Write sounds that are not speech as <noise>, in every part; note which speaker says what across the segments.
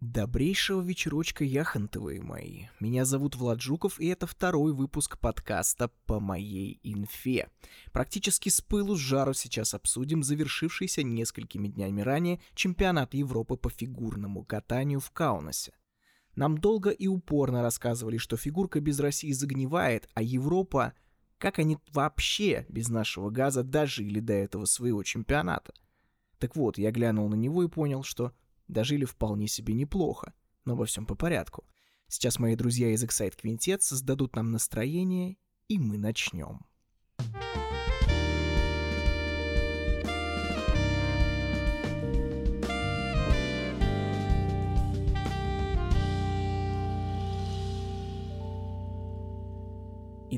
Speaker 1: Добрейшего вечерочка, яхонтовые мои. Меня зовут Влад Жуков, и это второй выпуск подкаста «По моей инфе». Практически с пылу с жару сейчас обсудим завершившийся несколькими днями ранее чемпионат Европы по фигурному катанию в Каунасе. Нам долго и упорно рассказывали, что фигурка без России загнивает, а Европа... Как они вообще без нашего газа дожили до этого своего чемпионата? Так вот, я глянул на него и понял, что дожили вполне себе неплохо, но во всем по порядку. Сейчас мои друзья из Excite Quintet создадут нам настроение, и мы начнем.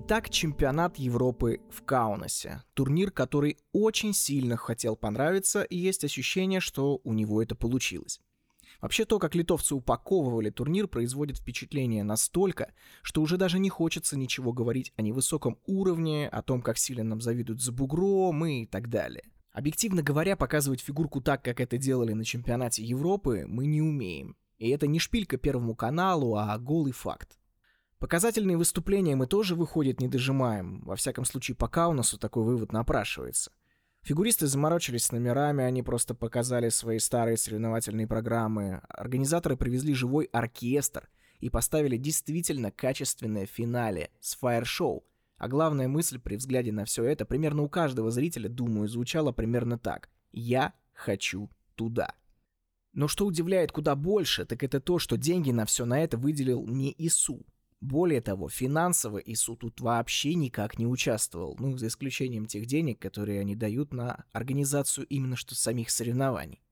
Speaker 1: Итак, чемпионат Европы в Каунасе. Турнир, который очень сильно хотел понравиться, и есть ощущение, что у него это получилось. Вообще то, как литовцы упаковывали турнир, производит впечатление настолько, что уже даже не хочется ничего говорить о невысоком уровне, о том, как сильно нам завидуют за бугром и так далее. Объективно говоря, показывать фигурку так, как это делали на чемпионате Европы, мы не умеем. И это не шпилька Первому каналу, а голый факт. Показательные выступления мы тоже, выходит, не дожимаем. Во всяком случае, пока у нас вот такой вывод напрашивается. Фигуристы заморочились с номерами, они просто показали свои старые соревновательные программы. Организаторы привезли живой оркестр и поставили действительно качественное финале с фаер-шоу. А главная мысль при взгляде на все это примерно у каждого зрителя, думаю, звучала примерно так. «Я хочу туда». Но что удивляет куда больше, так это то, что деньги на все на это выделил не ИСУ. Более того, финансово ИСУ тут вообще никак не участвовал, ну, за исключением тех денег, которые они дают на организацию именно что самих соревнований.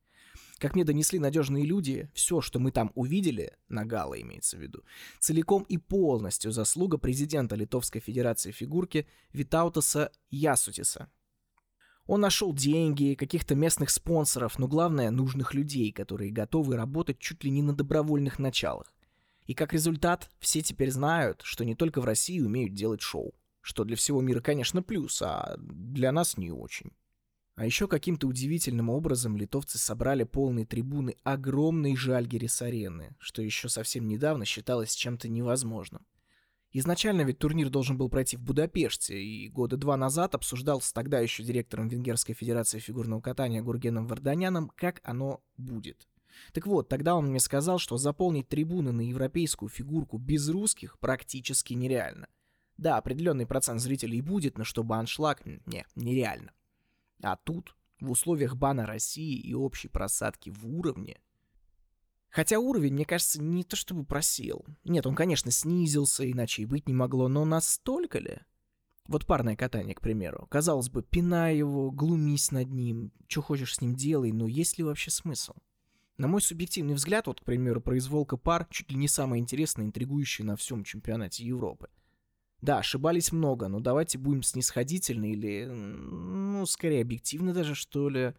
Speaker 1: Как мне донесли надежные люди, все, что мы там увидели, на гала имеется в виду, целиком и полностью заслуга президента Литовской Федерации фигурки Витаутаса Ясутиса. Он нашел деньги, каких-то местных спонсоров, но главное, нужных людей, которые готовы работать чуть ли не на добровольных началах. И как результат, все теперь знают, что не только в России умеют делать шоу. Что для всего мира, конечно, плюс, а для нас не очень. А еще каким-то удивительным образом литовцы собрали полные трибуны огромной Жальгерис-арены, что еще совсем недавно считалось чем-то невозможным. Изначально ведь турнир должен был пройти в Будапеште, и года два назад обсуждал с тогда еще директором Венгерской Федерации фигурного катания Гургеном Варданяном, как оно будет. Так вот, тогда он мне сказал, что заполнить трибуны на европейскую фигурку без русских практически нереально. Да, определенный процент зрителей будет, но чтобы аншлаг, не, нереально. А тут, в условиях бана России и общей просадки в уровне... Хотя уровень, мне кажется, не то чтобы просел. Нет, он, конечно, снизился, иначе и быть не могло, но настолько ли? Вот парное катание, к примеру. Казалось бы, пинай его, глумись над ним, что хочешь с ним делай, но есть ли вообще смысл? На мой субъективный взгляд, вот, к примеру, произволка пар чуть ли не самое интересное, интригующее на всем чемпионате Европы. Да, ошибались много, но давайте будем снисходительны или, ну, скорее объективны даже, что ли.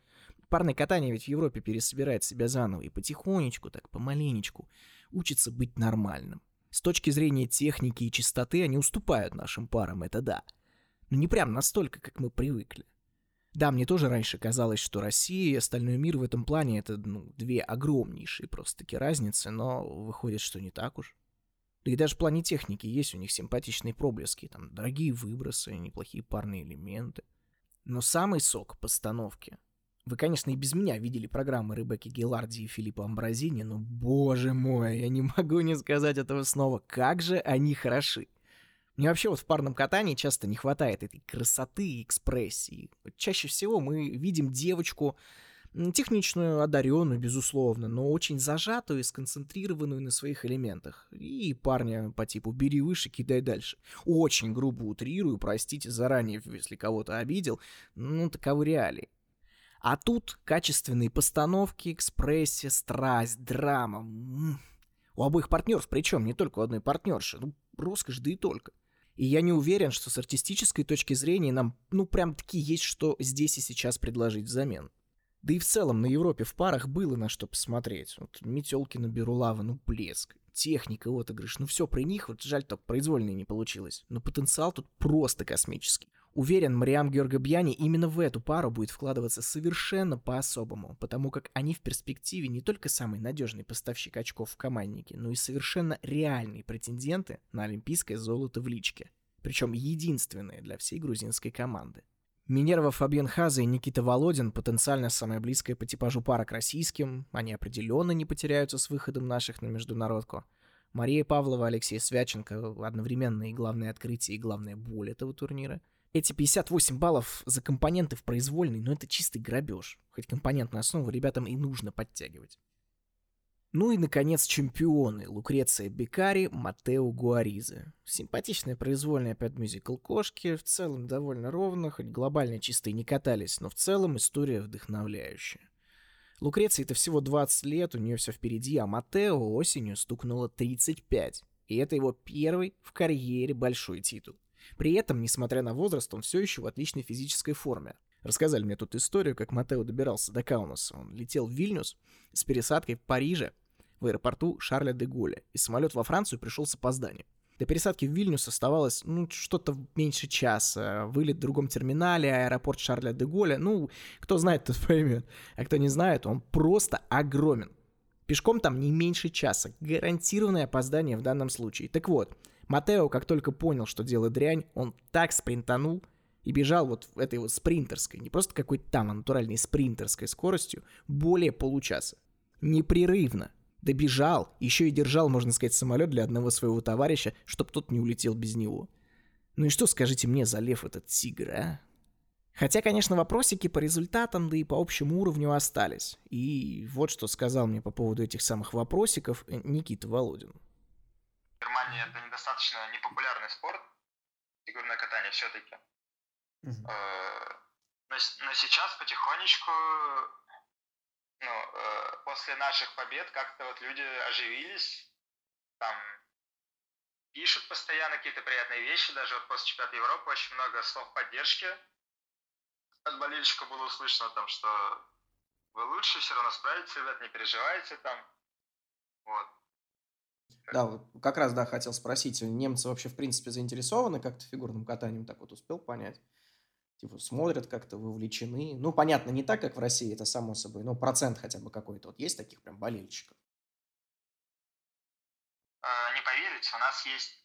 Speaker 1: Парное катание ведь в Европе пересобирает себя заново и потихонечку, так помаленечку, учится быть нормальным. С точки зрения техники и чистоты они уступают нашим парам, это да. Но не прям настолько, как мы привыкли. Да, мне тоже раньше казалось, что Россия и остальной мир в этом плане это ну, две огромнейшие просто-таки разницы, но выходит, что не так уж. Да и даже в плане техники есть у них симпатичные проблески, там дорогие выбросы, неплохие парные элементы. Но самый сок постановки. Вы, конечно, и без меня видели программы Ребекки Геларди и Филиппа Амбразини, но, боже мой, я не могу не сказать этого снова. Как же они хороши. Мне вообще вот в парном катании часто не хватает этой красоты и экспрессии. Чаще всего мы видим девочку, техничную, одаренную, безусловно, но очень зажатую и сконцентрированную на своих элементах. И парня по типу «бери выше, кидай дальше». Очень грубо утрирую, простите заранее, если кого-то обидел, ну, таковы реалии. А тут качественные постановки, экспрессия, страсть, драма. У обоих партнеров, причем не только у одной партнерши. Ну, роскошь, да и только. И я не уверен, что с артистической точки зрения нам, ну, прям таки есть что здесь и сейчас предложить взамен. Да и в целом на Европе в парах было на что посмотреть. Вот метелки на Берулава, ну, блеск. Техника, отыгрыш, ну все про них, вот жаль, только произвольно не получилось. Но потенциал тут просто космический. Уверен, Мариам Георгобьяни именно в эту пару будет вкладываться совершенно по-особому, потому как они в перспективе не только самый надежный поставщик очков в команднике, но и совершенно реальные претенденты на олимпийское золото в личке. Причем единственные для всей грузинской команды. Минерва Фабьен Хаза и Никита Володин потенциально самая близкая по типажу пара к российским, они определенно не потеряются с выходом наших на международку. Мария Павлова, Алексей Свяченко — одновременно и главное открытие, и главная боль этого турнира — эти 58 баллов за компоненты в произвольной, но это чистый грабеж. Хоть компонентную основу ребятам и нужно подтягивать. Ну и, наконец, чемпионы Лукреция Бекари, Матео Гуаризы. Симпатичная произвольная под мюзикл «Кошки», в целом довольно ровно, хоть глобально чистые не катались, но в целом история вдохновляющая. Лукреции это всего 20 лет, у нее все впереди, а Матео осенью стукнуло 35. И это его первый в карьере большой титул. При этом, несмотря на возраст, он все еще в отличной физической форме. Рассказали мне тут историю, как Матео добирался до Каунаса. Он летел в Вильнюс с пересадкой в Париже в аэропорту Шарля де Голля, и самолет во Францию пришел с опозданием. До пересадки в Вильнюс оставалось, ну, что-то меньше часа. Вылет в другом терминале, аэропорт Шарля де Голля. Ну, кто знает, тот поймет. А кто не знает, он просто огромен. Пешком там не меньше часа. Гарантированное опоздание в данном случае. Так вот, Матео, как только понял, что дело дрянь, он так спринтанул и бежал вот этой вот спринтерской, не просто какой-то там, а натуральной спринтерской скоростью, более получаса. Непрерывно. Добежал, еще и держал, можно сказать, самолет для одного своего товарища, чтобы тот не улетел без него. Ну и что, скажите мне, за лев этот тигр, а? Хотя, конечно, вопросики по результатам, да и по общему уровню остались. И вот что сказал мне по поводу этих самых вопросиков Никита Володин.
Speaker 2: Германии это недостаточно непопулярный спорт, фигурное катание все-таки. Mm-hmm. Но, но сейчас потихонечку, ну, э, после наших побед как-то вот люди оживились, там пишут постоянно какие-то приятные вещи, даже вот после чемпионата Европы очень много слов поддержки от болельщиков было услышано, там, что вы лучше, все равно справитесь, ребят, не переживайте там. Вот.
Speaker 1: Да, вот как раз, да, хотел спросить, немцы вообще, в принципе, заинтересованы как-то фигурным катанием, так вот успел понять? Типа смотрят как-то, вовлечены. Ну, понятно, не так, как в России, это само собой, но процент хотя бы какой-то. Вот есть таких прям болельщиков?
Speaker 2: А, не поверите, у нас есть...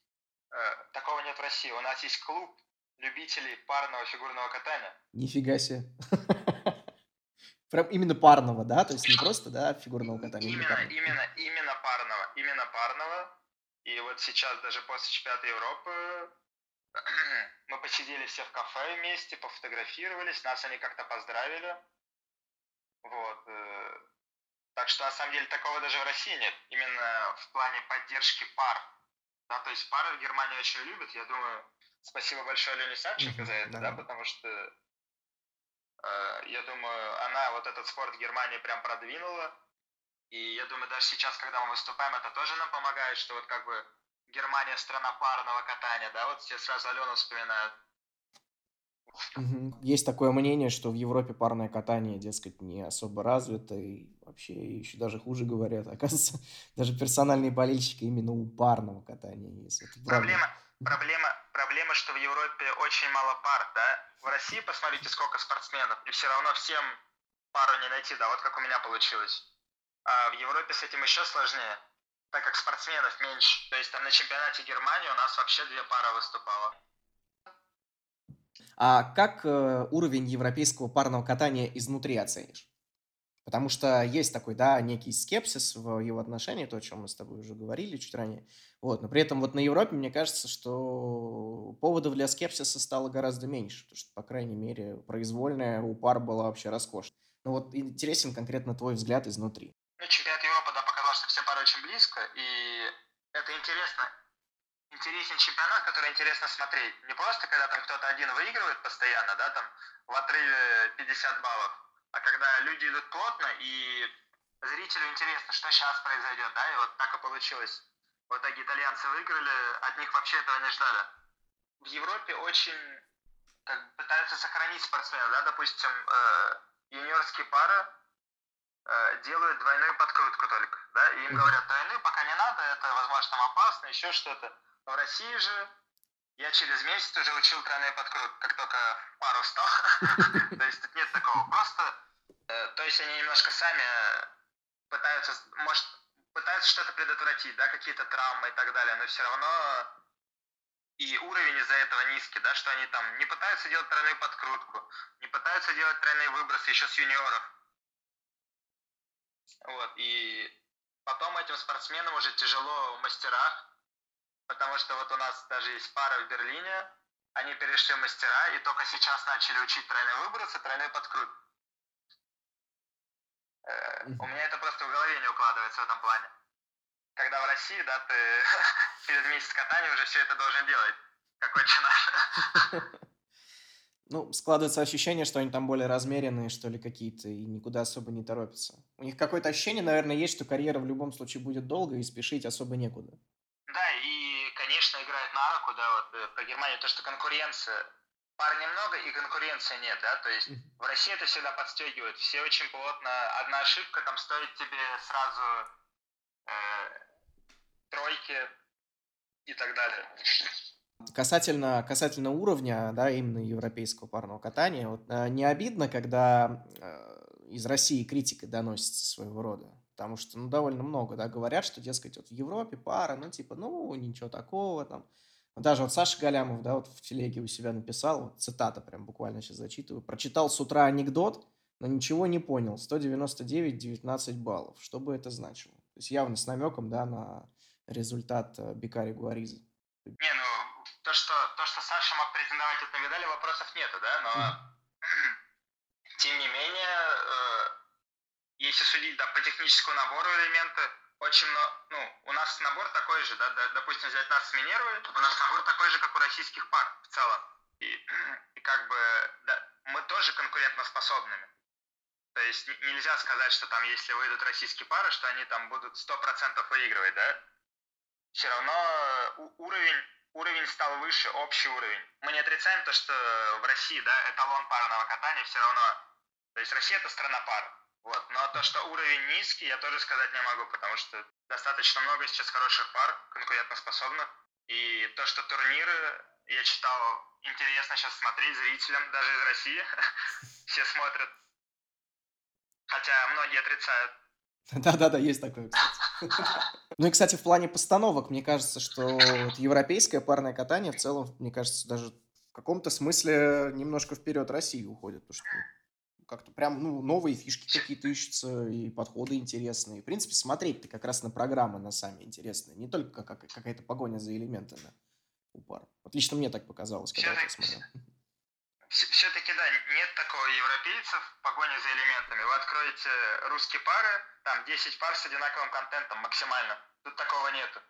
Speaker 2: Э, такого нет в России. У нас есть клуб любителей парного фигурного катания.
Speaker 1: Нифига себе. <laughs> Прям именно парного, да? То есть не просто, да, фигурного катания.
Speaker 2: Именно, именно, именно именно парного. И вот сейчас даже после чемпионата Европы <clears throat> мы посидели все в кафе вместе, пофотографировались, нас они как-то поздравили. Вот. Э, так что, на самом деле, такого даже в России нет. Именно в плане поддержки пар. Да, то есть пары в Германии очень любят. Я думаю, спасибо большое Лене Савченко за это, да, да потому что Э, я думаю, она вот этот спорт в Германии прям продвинула. И я думаю, даже сейчас, когда мы выступаем, это тоже нам помогает, что вот как бы Германия страна парного катания, да, вот все сразу Алену вспоминают.
Speaker 1: Есть такое мнение, что в Европе парное катание, дескать, не особо развито, и вообще еще даже хуже говорят. <laughs> Оказывается, даже персональные болельщики именно у парного катания есть. Это
Speaker 2: проблема, проблема, проблема, что в Европе очень мало пар, да? В России посмотрите, сколько спортсменов, и все равно всем пару не найти, да, вот как у меня получилось. А в Европе с этим еще сложнее, так как спортсменов меньше. То есть там на чемпионате Германии у нас вообще две пары выступало.
Speaker 1: А как э, уровень европейского парного катания изнутри оценишь? Потому что есть такой, да, некий скепсис в его отношении, то, о чем мы с тобой уже говорили чуть ранее. Вот, но при этом вот на Европе, мне кажется, что поводов для скепсиса стало гораздо меньше, потому что, по крайней мере, произвольная у пар была вообще роскошна. Ну вот интересен конкретно твой взгляд изнутри.
Speaker 2: Ну, чемпионат Европы, да, показал, что все пары очень близко, и это интересно. Интересен чемпионат, который интересно смотреть. Не просто, когда там кто-то один выигрывает постоянно, да, там в отрыве 50 баллов, а когда люди идут плотно, и зрителю интересно, что сейчас произойдет, да, и вот так и получилось. В итоге итальянцы выиграли, от них вообще этого не ждали. В Европе очень как, пытаются сохранить спортсменов, да, допустим, э, юниорские пары делают двойную подкрутку только, да, и им говорят, двойную пока не надо, это, возможно, там опасно, еще что-то. Но в России же Я через месяц уже учил тройной подкрут, как только пару стал. <laughs> То есть тут нет такого. Просто, э, то есть они немножко сами пытаются, может, пытаются что-то предотвратить, да, какие-то травмы и так далее, но все равно и уровень из-за этого низкий, да, что они там не пытаются делать тройную подкрутку, не пытаются делать тройные выбросы еще с юниоров. Вот, и потом этим спортсменам уже тяжело в мастерах, потому что вот у нас даже есть пара в Берлине, они перешли в мастера и только сейчас начали учить тройные выбросы, тройной подкрут. Э, у меня это просто в голове не укладывается в этом плане. Когда в России, да, ты <laughs> перед месяц катания уже все это должен делать, как отче наш. <laughs>
Speaker 1: Ну, складывается ощущение, что они там более размеренные, что ли, какие-то, и никуда особо не торопятся. У них какое-то ощущение, наверное, есть, что карьера в любом случае будет долго, и спешить особо некуда.
Speaker 2: Да, и, конечно, играет на руку, да, вот э, про Германию, то, что конкуренция, пар немного и конкуренции нет, да, то есть в России это всегда подстегивает, все очень плотно, одна ошибка там стоит тебе сразу э, тройки и так далее.
Speaker 1: Касательно, касательно уровня, да, именно европейского парного катания, вот, э, не обидно, когда э, из России критика доносится своего рода? Потому что, ну, довольно много, да, говорят, что, дескать, вот в Европе пара, ну, типа, ну, ничего такого, там. Даже вот Саша Галямов, да, вот в телеге у себя написал, вот цитата прям буквально сейчас зачитываю. Прочитал с утра анекдот, но ничего не понял. 199, 19 баллов. Что бы это значило? То есть явно с намеком, да, на результат э, Бикари Гуариза.
Speaker 2: Не, ну, то, что, то, что Саша мог претендовать на медали, вопросов нету, да, но тем не менее, э, если судить да, по техническому набору элементы, очень много, ну, у нас набор такой же, да, допустим, взять нас Минервой, у нас набор такой же, как у российских пар в целом. И, и как бы, да, мы тоже конкурентоспособными. То есть нельзя сказать, что там, если выйдут российские пары, что они там будут 100% выигрывать, да? Все равно э, уровень уровень стал выше, общий уровень. Мы не отрицаем то, что в России, да, эталон парного катания все равно. То есть Россия это страна пар. Вот. Но то, что уровень низкий, я тоже сказать не могу, потому что достаточно много сейчас хороших пар, конкурентоспособных. И то, что турниры, я читал, интересно сейчас смотреть зрителям, даже из России. <laughs> Все смотрят. Хотя многие отрицают.
Speaker 1: Да-да-да, есть такое, кстати. <laughs> Ну и, кстати, в плане постановок, мне кажется, что европейское парное катание в целом, мне кажется, даже в каком-то смысле немножко вперед России уходит, потому что как-то прям, ну, новые фишки какие-то ищутся, и подходы интересные. В принципе, смотреть-то как раз на программы на сами интересные, не только как, какая-то погоня за элементами у пар. Вот лично мне так показалось, когда я посмотрел
Speaker 2: все-таки, да, нет такого европейцев в погоне за элементами. Вы откроете русские пары, там 10 пар с одинаковым контентом максимально. Тут такого нету.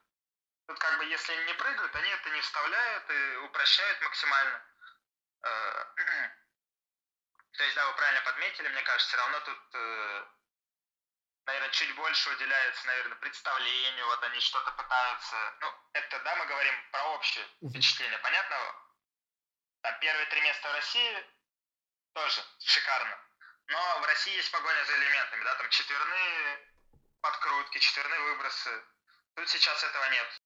Speaker 2: Тут как бы, если не прыгают, они это не вставляют и упрощают максимально. То есть, да, вы правильно подметили, мне кажется, все равно тут, э, наверное, чуть больше уделяется, наверное, представлению, вот они что-то пытаются. Ну, это, да, мы говорим про общее впечатление, понятно? Там первые три места в России тоже шикарно. Но в России есть погоня за элементами, да, там четверные подкрутки, четверные выбросы. Тут сейчас этого нет.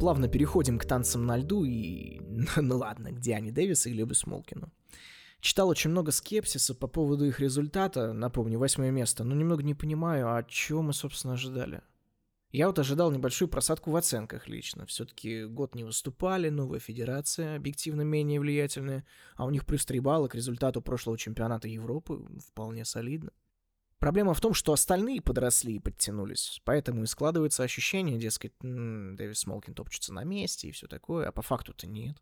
Speaker 1: Плавно переходим к танцам на льду и <laughs> ну ладно, к Диане Дэвис и Глебу Смолкину. Читал очень много скепсиса по поводу их результата, напомню, восьмое место, но немного не понимаю, а чего мы, собственно, ожидали. Я вот ожидал небольшую просадку в оценках лично. Все-таки год не выступали, новая федерация, объективно менее влиятельная, а у них плюс 3 балла к результату прошлого чемпионата Европы вполне солидно. Проблема в том, что остальные подросли и подтянулись, поэтому и складывается ощущение, дескать, Дэвис Смолкин топчется на месте и все такое, а по факту-то нет.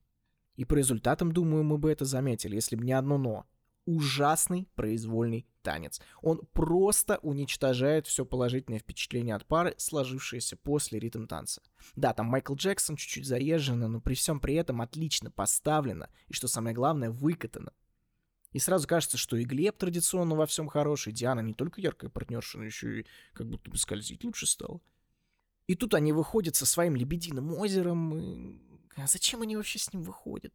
Speaker 1: И по результатам, думаю, мы бы это заметили, если бы не одно «но». Ужасный произвольный танец. Он просто уничтожает все положительное впечатление от пары, сложившееся после ритм танца. Да, там Майкл Джексон чуть-чуть заезжено, но при всем при этом отлично поставлено и, что самое главное, выкатано. И сразу кажется, что и Глеб традиционно во всем хороший, Диана не только яркая партнерша, но еще и как будто бы скользить лучше стал. И тут они выходят со своим лебединым озером, и А зачем они вообще с ним выходят?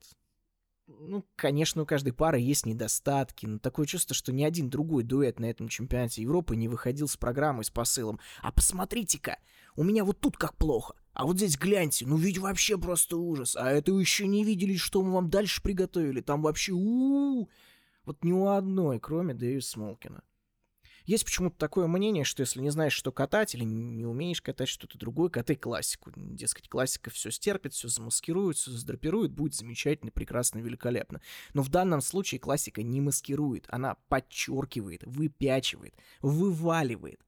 Speaker 1: Ну, конечно, у каждой пары есть недостатки, но такое чувство, что ни один другой дуэт на этом чемпионате Европы не выходил с программой с посылом. А посмотрите-ка, у меня вот тут как плохо, а вот здесь гляньте, ну ведь вообще просто ужас. А это вы еще не видели, что мы вам дальше приготовили, там вообще у, -у, -у. Вот ни у одной, кроме Дэви Смолкина. Есть почему-то такое мнение, что если не знаешь, что катать, или не умеешь катать что-то другое, катай классику. Дескать, классика все стерпит, все замаскирует, все задрапирует, будет замечательно, прекрасно, великолепно. Но в данном случае классика не маскирует, она подчеркивает, выпячивает, вываливает.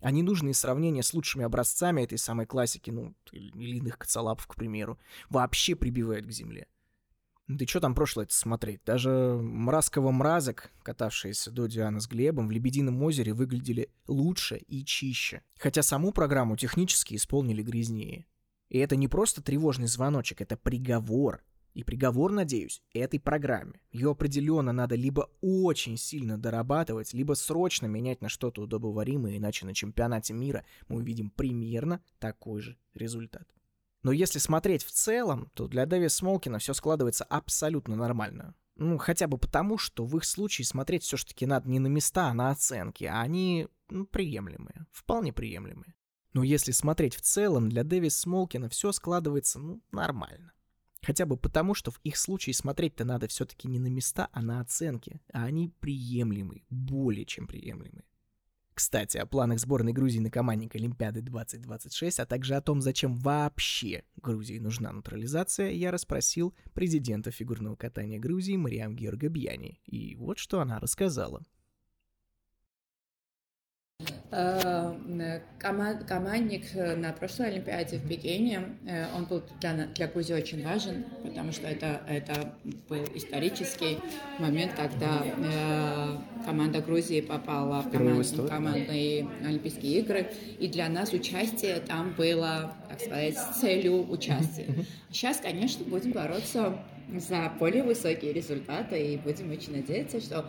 Speaker 1: А ненужные сравнения с лучшими образцами этой самой классики, ну, или иных кацалапов, к примеру, вообще прибивают к земле. Да что там прошлое-то смотреть? Даже мразкого мразок, катавшиеся до Дианы с Глебом, в «Лебедином озере» выглядели лучше и чище. Хотя саму программу технически исполнили грязнее. И это не просто тревожный звоночек, это приговор. И приговор, надеюсь, этой программе. Ее определенно надо либо очень сильно дорабатывать, либо срочно менять на что-то удобоваримое, иначе на чемпионате мира мы увидим примерно такой же результат. Но если смотреть в целом, то для Дэви Смолкина все складывается абсолютно нормально. Ну, хотя бы потому, что в их случае смотреть все-таки надо не на места, а на оценки, а они ну, приемлемые, вполне приемлемые. Но если смотреть в целом, для Дэви Смолкина все складывается, ну, нормально. Хотя бы потому, что в их случае смотреть-то надо все-таки не на места, а на оценки, а они приемлемые, более чем приемлемые. Кстати, о планах сборной Грузии на командник Олимпиады 2026, а также о том, зачем вообще Грузии нужна натурализация, я расспросил президента фигурного катания Грузии Мариам Георга Бьяни. И вот что она рассказала.
Speaker 3: Э, командник э, на прошлой Олимпиаде в Пекине, э, он был для, для Грузии очень важен, потому что это, это был исторический момент, когда команда Грузии попала в, команд, командные Олимпийские игры, и для нас участие там было, так сказать, целью участия. Сейчас, конечно, будем бороться за более высокие результаты, и будем очень надеяться, что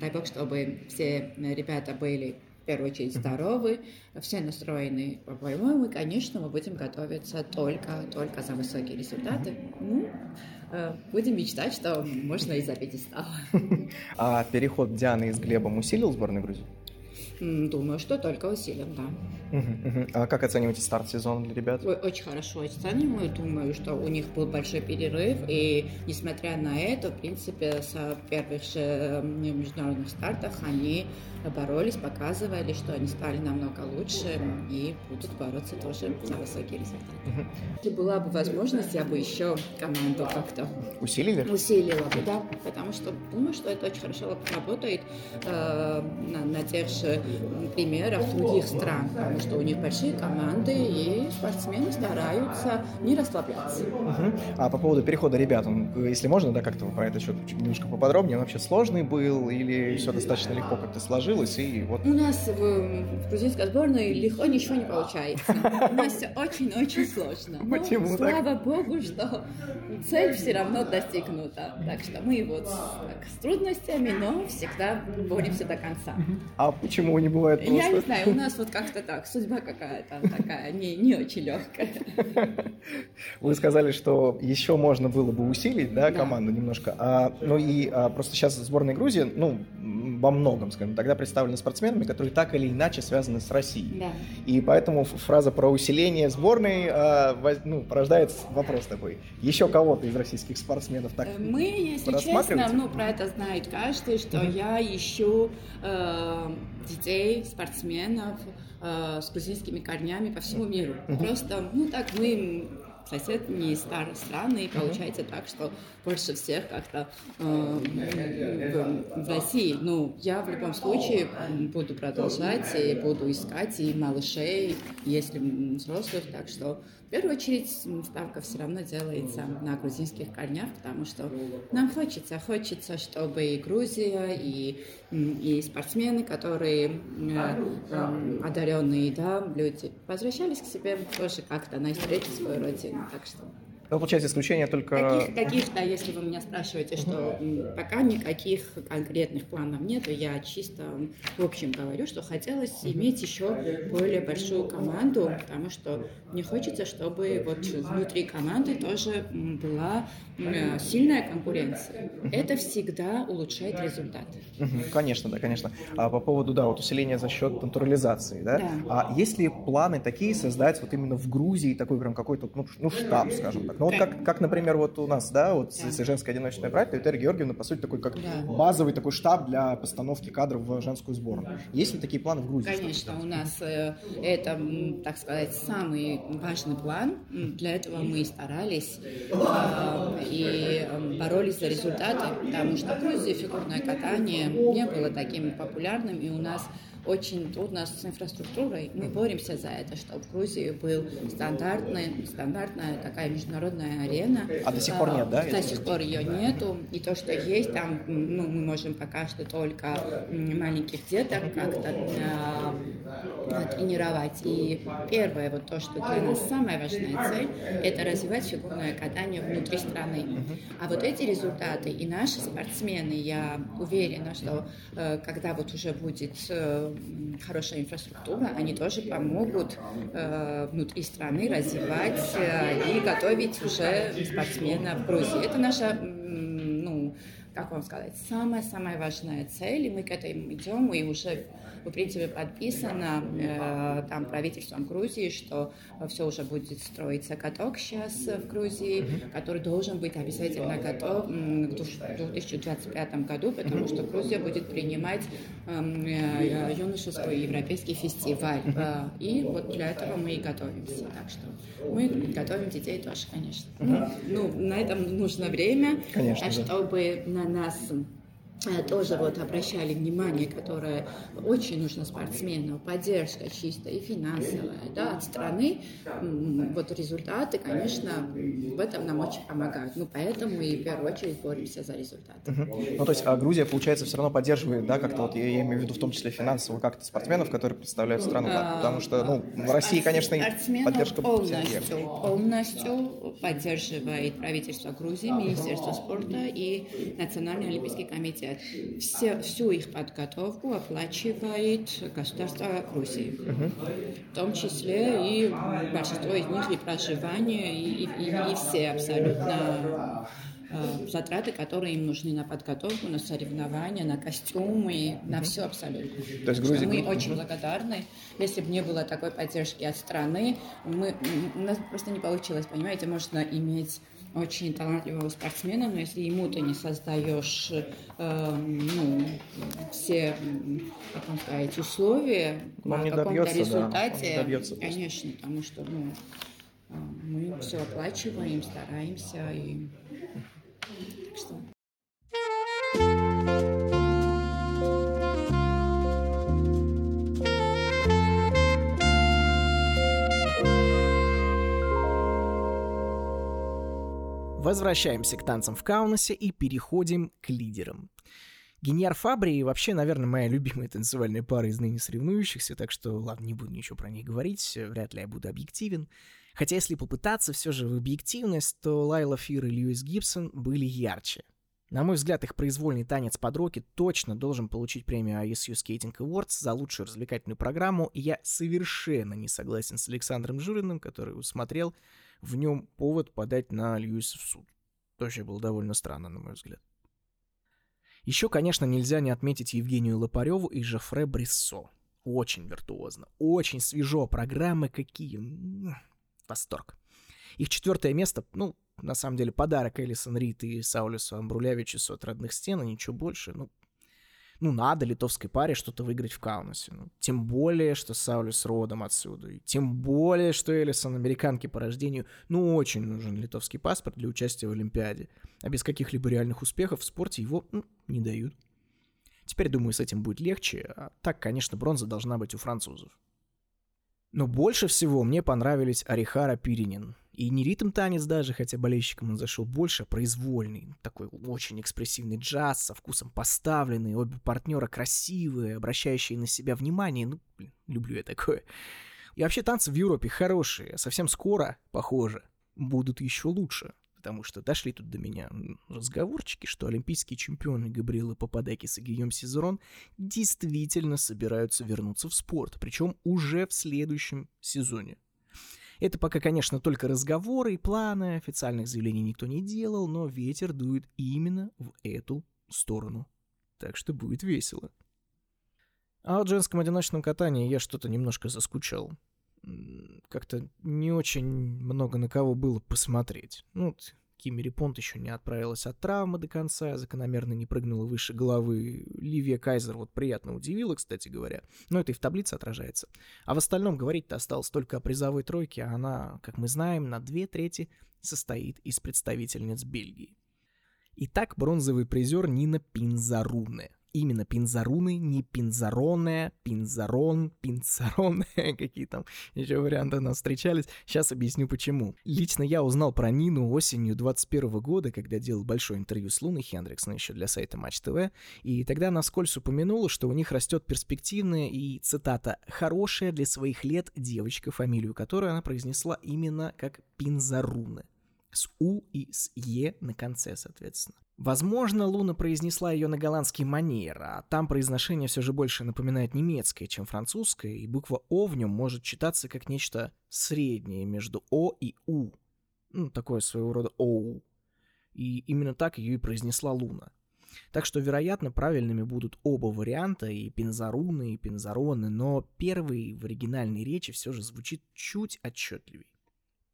Speaker 3: дай бог, чтобы все ребята были в первую очередь здоровы, все настроены по-моему, и, конечно, мы будем готовиться только, только за высокие результаты. Ну, э, будем мечтать, что можно и за пьедестал. <laughs>
Speaker 1: А переход Дианы из Глебом усилил сборную Грузии?
Speaker 3: Думаю, что только усилим, да.
Speaker 1: А как оцениваете старт сезона для ребят?
Speaker 3: Очень хорошо оцениваю. Думаю, что у них был большой перерыв, и несмотря на это, в принципе, с первых же международных стартах они боролись, показывали, что они стали намного лучше и будут бороться тоже за высокие результаты. Если была бы возможность, я бы еще команду как-то
Speaker 1: усилили?
Speaker 3: Усилила бы, да, потому что думаю, что это очень хорошо работает э, на, на тех же примерах других стран, потому что у них большие команды и спортсмены стараются не расслабляться.
Speaker 1: Угу. А по поводу перехода ребят, он, если можно, да, как-то про это счет немножко поподробнее, он вообще сложный был или все достаточно легко как-то сложилось? сложилось, и вот...
Speaker 3: У нас в, в грузинской сборной легко ничего не получается. У нас все очень-очень сложно.
Speaker 1: Почему
Speaker 3: Но, слава богу, что цель все равно достигнута. Так что мы вот так, с трудностями, но всегда боремся до конца.
Speaker 1: А почему не бывает просто?
Speaker 3: Я не знаю, у нас вот как-то так, судьба какая-то такая, не, не очень легкая.
Speaker 1: Вы сказали, что еще можно было бы усилить, да, команду немножко. А, ну и а, просто сейчас сборная Грузии, ну, во многом, скажем, тогда представлены спортсменами, которые так или иначе связаны с Россией. Да. И поэтому фраза про усиление сборной э, ну, порождает вопрос такой. Еще кого-то из российских спортсменов так
Speaker 3: Мы, если честно, ну, про это знает каждый, что mm-hmm. я ищу э, детей, спортсменов э, с грузинскими корнями по всему миру. Просто, ну, так мы сосед не старой страны, и получается так, что больше всех как-то э, в, в России. Ну, я в любом случае буду продолжать и буду искать и малышей, если взрослых, так что в первую очередь ставка все равно делается на грузинских корнях, потому что нам хочется, хочется, чтобы и Грузия, и, и спортсмены, которые э, э, одаренные, да, люди, возвращались к себе тоже как-то на встречу свою родину. Так что
Speaker 1: Ну, получается, исключение только...
Speaker 3: Таких, таких, да, если вы меня спрашиваете, что пока никаких конкретных планов нет, я чисто в общем говорю, что хотелось иметь еще более большую команду, потому что мне хочется, чтобы вот внутри команды тоже была сильная конкуренция. Это всегда улучшает результат.
Speaker 1: Конечно, да, конечно. А по поводу, да, вот усиления за счет натурализации, да? да. А есть ли планы такие создать вот именно в Грузии такой прям какой-то, ну, ну штаб, скажем так? Ну, вот как, как, например, вот у нас, да, вот да. женское одиночное братья, Виталия Георгиевна, по сути, такой как да. базовый такой штаб для постановки кадров в женскую сборную. Есть ли такие планы в Грузии?
Speaker 3: Конечно, у нас э, это, так сказать, самый важный план. Для этого мы старались э, и э, боролись за результаты, потому что Грузии фигурное катание не было таким популярным, и у нас очень трудно с инфраструктурой. Мы боремся за это, чтобы в Грузии был стандартный, стандартная такая международная арена.
Speaker 1: А до сих пор нет, да?
Speaker 3: До сих пор ее нету. И то, что есть, там ну, мы можем пока что только маленьких деток как-то а, тренировать. И первое, вот то, что для нас самая важная цель, это развивать фигурное катание внутри страны. А вот эти результаты и наши спортсмены, я уверена, что э, когда вот уже будет э, хорошая инфраструктура, они тоже помогут э, внутри страны развивать э, и готовить уже спортсменов в Грузии. Это наша, ну, как вам сказать, самая-самая важная цель, и мы к этому идем, и уже в принципе, подписано э, там правительством Грузии, что все уже будет строиться каток сейчас в Грузии, который должен быть обязательно готов в 2025 году, потому что Грузия будет принимать эм, э, юношеский европейский фестиваль. Э, и вот для этого мы и готовимся. Так что мы готовим детей тоже, конечно. Ну, ну, на этом нужно время,
Speaker 1: конечно,
Speaker 3: чтобы да. на нас тоже вот обращали внимание, которое очень нужно спортсмену, поддержка чистая и финансовая, да, от страны, вот результаты, конечно, в этом нам очень помогают. Ну, поэтому и в первую очередь боремся за результаты.
Speaker 1: Угу. Ну, то есть, а Грузия, получается, все равно поддерживает, да, как-то вот, я имею в виду в том числе финансово, как-то спортсменов, которые представляют страну, да? потому что, ну, в России, конечно, поддержка
Speaker 3: полностью, полностью поддерживает правительство Грузии, Министерство спорта и Национальный олимпийский комитет все, всю их подготовку оплачивает государство Грузии. Угу. В том числе и большинство из них и проживание, и, и, и все абсолютно э, затраты, которые им нужны на подготовку, на соревнования, на костюмы, на mm все абсолютно.
Speaker 1: То есть Грузия...
Speaker 3: Мы очень благодарны. Если бы не было такой поддержки от страны, мы, у нас просто не получилось, понимаете, можно иметь очень талантливого спортсмена, но если ему ты не создаешь э, ну, все, как вам сказать, условия
Speaker 1: он на каком-то
Speaker 3: результате,
Speaker 1: да, добьется,
Speaker 3: конечно, потому что ну, э, мы все оплачиваем, стараемся и так что.
Speaker 1: Возвращаемся к танцам в Каунасе и переходим к лидерам. Гениар Фабри вообще, наверное, моя любимая танцевальная пара из ныне соревнующихся, так что, ладно, не буду ничего про них говорить, вряд ли я буду объективен. Хотя если попытаться все же в объективность, то Лайла Фир и Льюис Гибсон были ярче. На мой взгляд, их произвольный танец под роки точно должен получить премию ISU Skating Awards за лучшую развлекательную программу, и я совершенно не согласен с Александром Журиным, который усмотрел в нем повод подать на Льюиса в суд. Тоже было довольно странно, на мой взгляд. Еще, конечно, нельзя не отметить Евгению Лопареву и Жефре Бриссо. Очень виртуозно, очень свежо, программы какие. Восторг. Их четвертое место, ну, на самом деле, подарок Элисон Рид и Саулюсу Амбрулявичусу от родных стен, и ничего больше. Ну, ну, надо литовской паре что-то выиграть в Каунасе. Ну, тем более, что Саулис родом отсюда. И тем более, что Элисон американки по рождению. Ну, очень нужен литовский паспорт для участия в Олимпиаде. А без каких-либо реальных успехов в спорте его ну, не дают. Теперь, думаю, с этим будет легче. А так, конечно, бронза должна быть у французов. Но больше всего мне понравились Арихара Пиринин. И не ритм танец даже, хотя болельщикам он зашел больше, а произвольный. Такой очень экспрессивный джаз, со вкусом поставленный, обе партнера красивые, обращающие на себя внимание. Ну, блин, люблю я такое. И вообще танцы в Европе хорошие, совсем скоро, похоже, будут еще лучше. Потому что дошли тут до меня разговорчики, что олимпийские чемпионы Габриэла Пападакис и Гийом Сизерон действительно собираются вернуться в спорт, причем уже в следующем сезоне. Это пока, конечно, только разговоры и планы, официальных заявлений никто не делал, но ветер дует именно в эту сторону. Так что будет весело. А о женском одиночном катании я что-то немножко заскучал. Как-то не очень много на кого было посмотреть. Ну, Кимери Понт еще не отправилась от травмы до конца, закономерно не прыгнула выше головы. Ливия Кайзер вот приятно удивила, кстати говоря. Но это и в таблице отражается. А в остальном говорить-то осталось только о призовой тройке, а она, как мы знаем, на две трети состоит из представительниц Бельгии. Итак, бронзовый призер Нина Пинзаруне – именно пинзаруны, не пинзароне, пинзарон, пинцароне, <laughs> какие там еще варианты нас встречались. Сейчас объясню почему. Лично я узнал про Нину осенью 21 года, когда делал большое интервью с Луной Хендриксон еще для сайта Матч ТВ, и тогда она вскользь упомянула, что у них растет перспективная и, цитата, «хорошая для своих лет девочка», фамилию которой она произнесла именно как Пинзаруны. С У и с Е на конце, соответственно. Возможно, Луна произнесла ее на голландский манер, а там произношение все же больше напоминает немецкое, чем французское, и буква О в нем может читаться как нечто среднее между О и У. Ну, такое своего рода Оу. И именно так ее и произнесла Луна. Так что, вероятно, правильными будут оба варианта, и пензаруны, и пензароны, но первый в оригинальной речи все же звучит чуть отчетливее.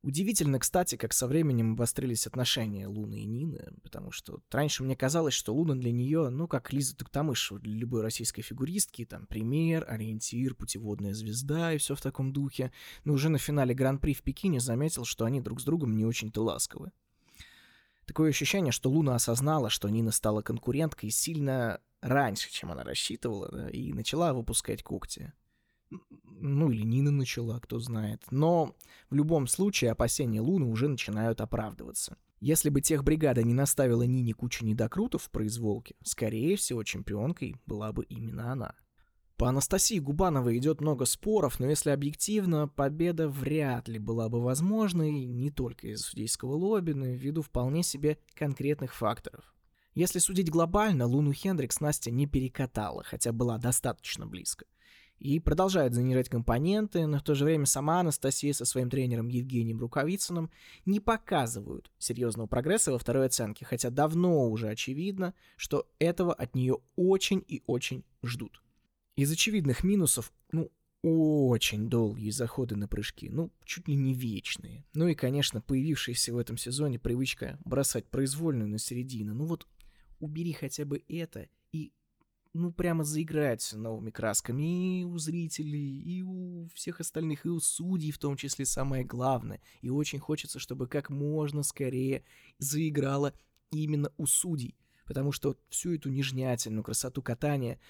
Speaker 1: Удивительно, кстати, как со временем обострились отношения Луны и Нины, потому что раньше мне казалось, что Луна для нее, ну, как Лиза Туктамышева для любой российской фигуристки, там, пример, ориентир, путеводная звезда и все в таком духе, но уже на финале Гран-при в Пекине заметил, что они друг с другом не очень-то ласковы. Такое ощущение, что Луна осознала, что Нина стала конкуренткой сильно раньше, чем она рассчитывала, да, и начала выпускать когти. Ну, или Нина начала, кто знает. Но в любом случае опасения Луны уже начинают оправдываться. Если бы тех бригада не наставила Нине кучу недокрутов в произволке, скорее всего, чемпионкой была бы именно она. По Анастасии Губановой идет много споров, но если объективно, победа вряд ли была бы возможной не только из судейского лобби, но и ввиду вполне себе конкретных факторов. Если судить глобально, Луну Хендрикс Настя не перекатала, хотя была достаточно близко и продолжает занижать компоненты, но в то же время сама Анастасия со своим тренером Евгением Рукавицыным не показывают серьезного прогресса во второй оценке, хотя давно уже очевидно, что этого от нее очень и очень ждут. Из очевидных минусов, ну, очень долгие заходы на прыжки, ну, чуть ли не вечные. Ну и, конечно, появившаяся в этом сезоне привычка бросать произвольную на середину. Ну вот, убери хотя бы это, и ну, прямо заиграется новыми красками и у зрителей, и у всех остальных, и у судей в том числе самое главное. И очень хочется, чтобы как можно скорее заиграло именно у судей. Потому что всю эту нежнятельную красоту катания,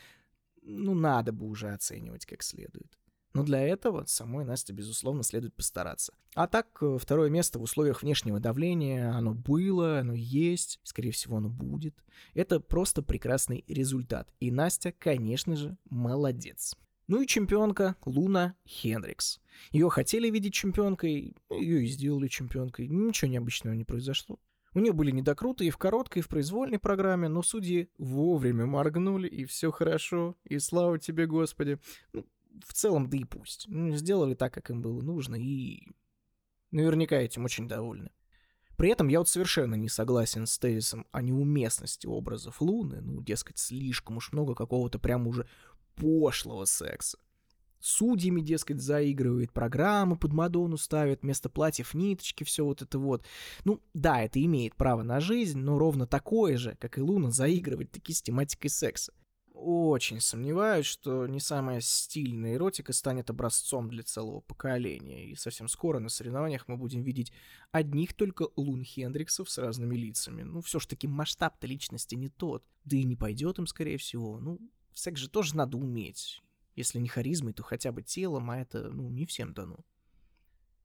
Speaker 1: ну, надо бы уже оценивать как следует. Но для этого самой Насте, безусловно, следует постараться. А так, э, второе место в условиях внешнего давления, оно было, оно есть, скорее всего, оно будет. Это просто прекрасный результат. И Настя, конечно же, молодец. Ну и чемпионка Луна Хендрикс. Ее хотели видеть чемпионкой, ее и сделали чемпионкой. Ничего необычного не произошло. У нее были недокруты и в короткой, и в произвольной программе, но судьи вовремя моргнули, и все хорошо, и слава тебе, Господи. Ну, в целом, да и пусть. Ну, сделали так, как им было нужно, и наверняка этим очень довольны. При этом я вот совершенно не согласен с тезисом о неуместности образов Луны, ну, дескать, слишком уж много какого-то прям уже пошлого секса. Судьями, дескать, заигрывает, программы под Мадонну ставит, вместо платьев ниточки, все вот это вот. Ну, да, это имеет право на жизнь, но ровно такое же, как и Луна, заигрывать таки с тематикой секса очень сомневаюсь, что не самая стильная эротика станет образцом для целого поколения, и совсем скоро на соревнованиях мы будем видеть одних только лун Хендриксов с разными лицами. Ну, все ж таки масштаб-то личности не тот, да и не пойдет им, скорее всего. Ну, секс же тоже надо уметь. Если не харизмой, то хотя бы телом, а это, ну, не всем дано.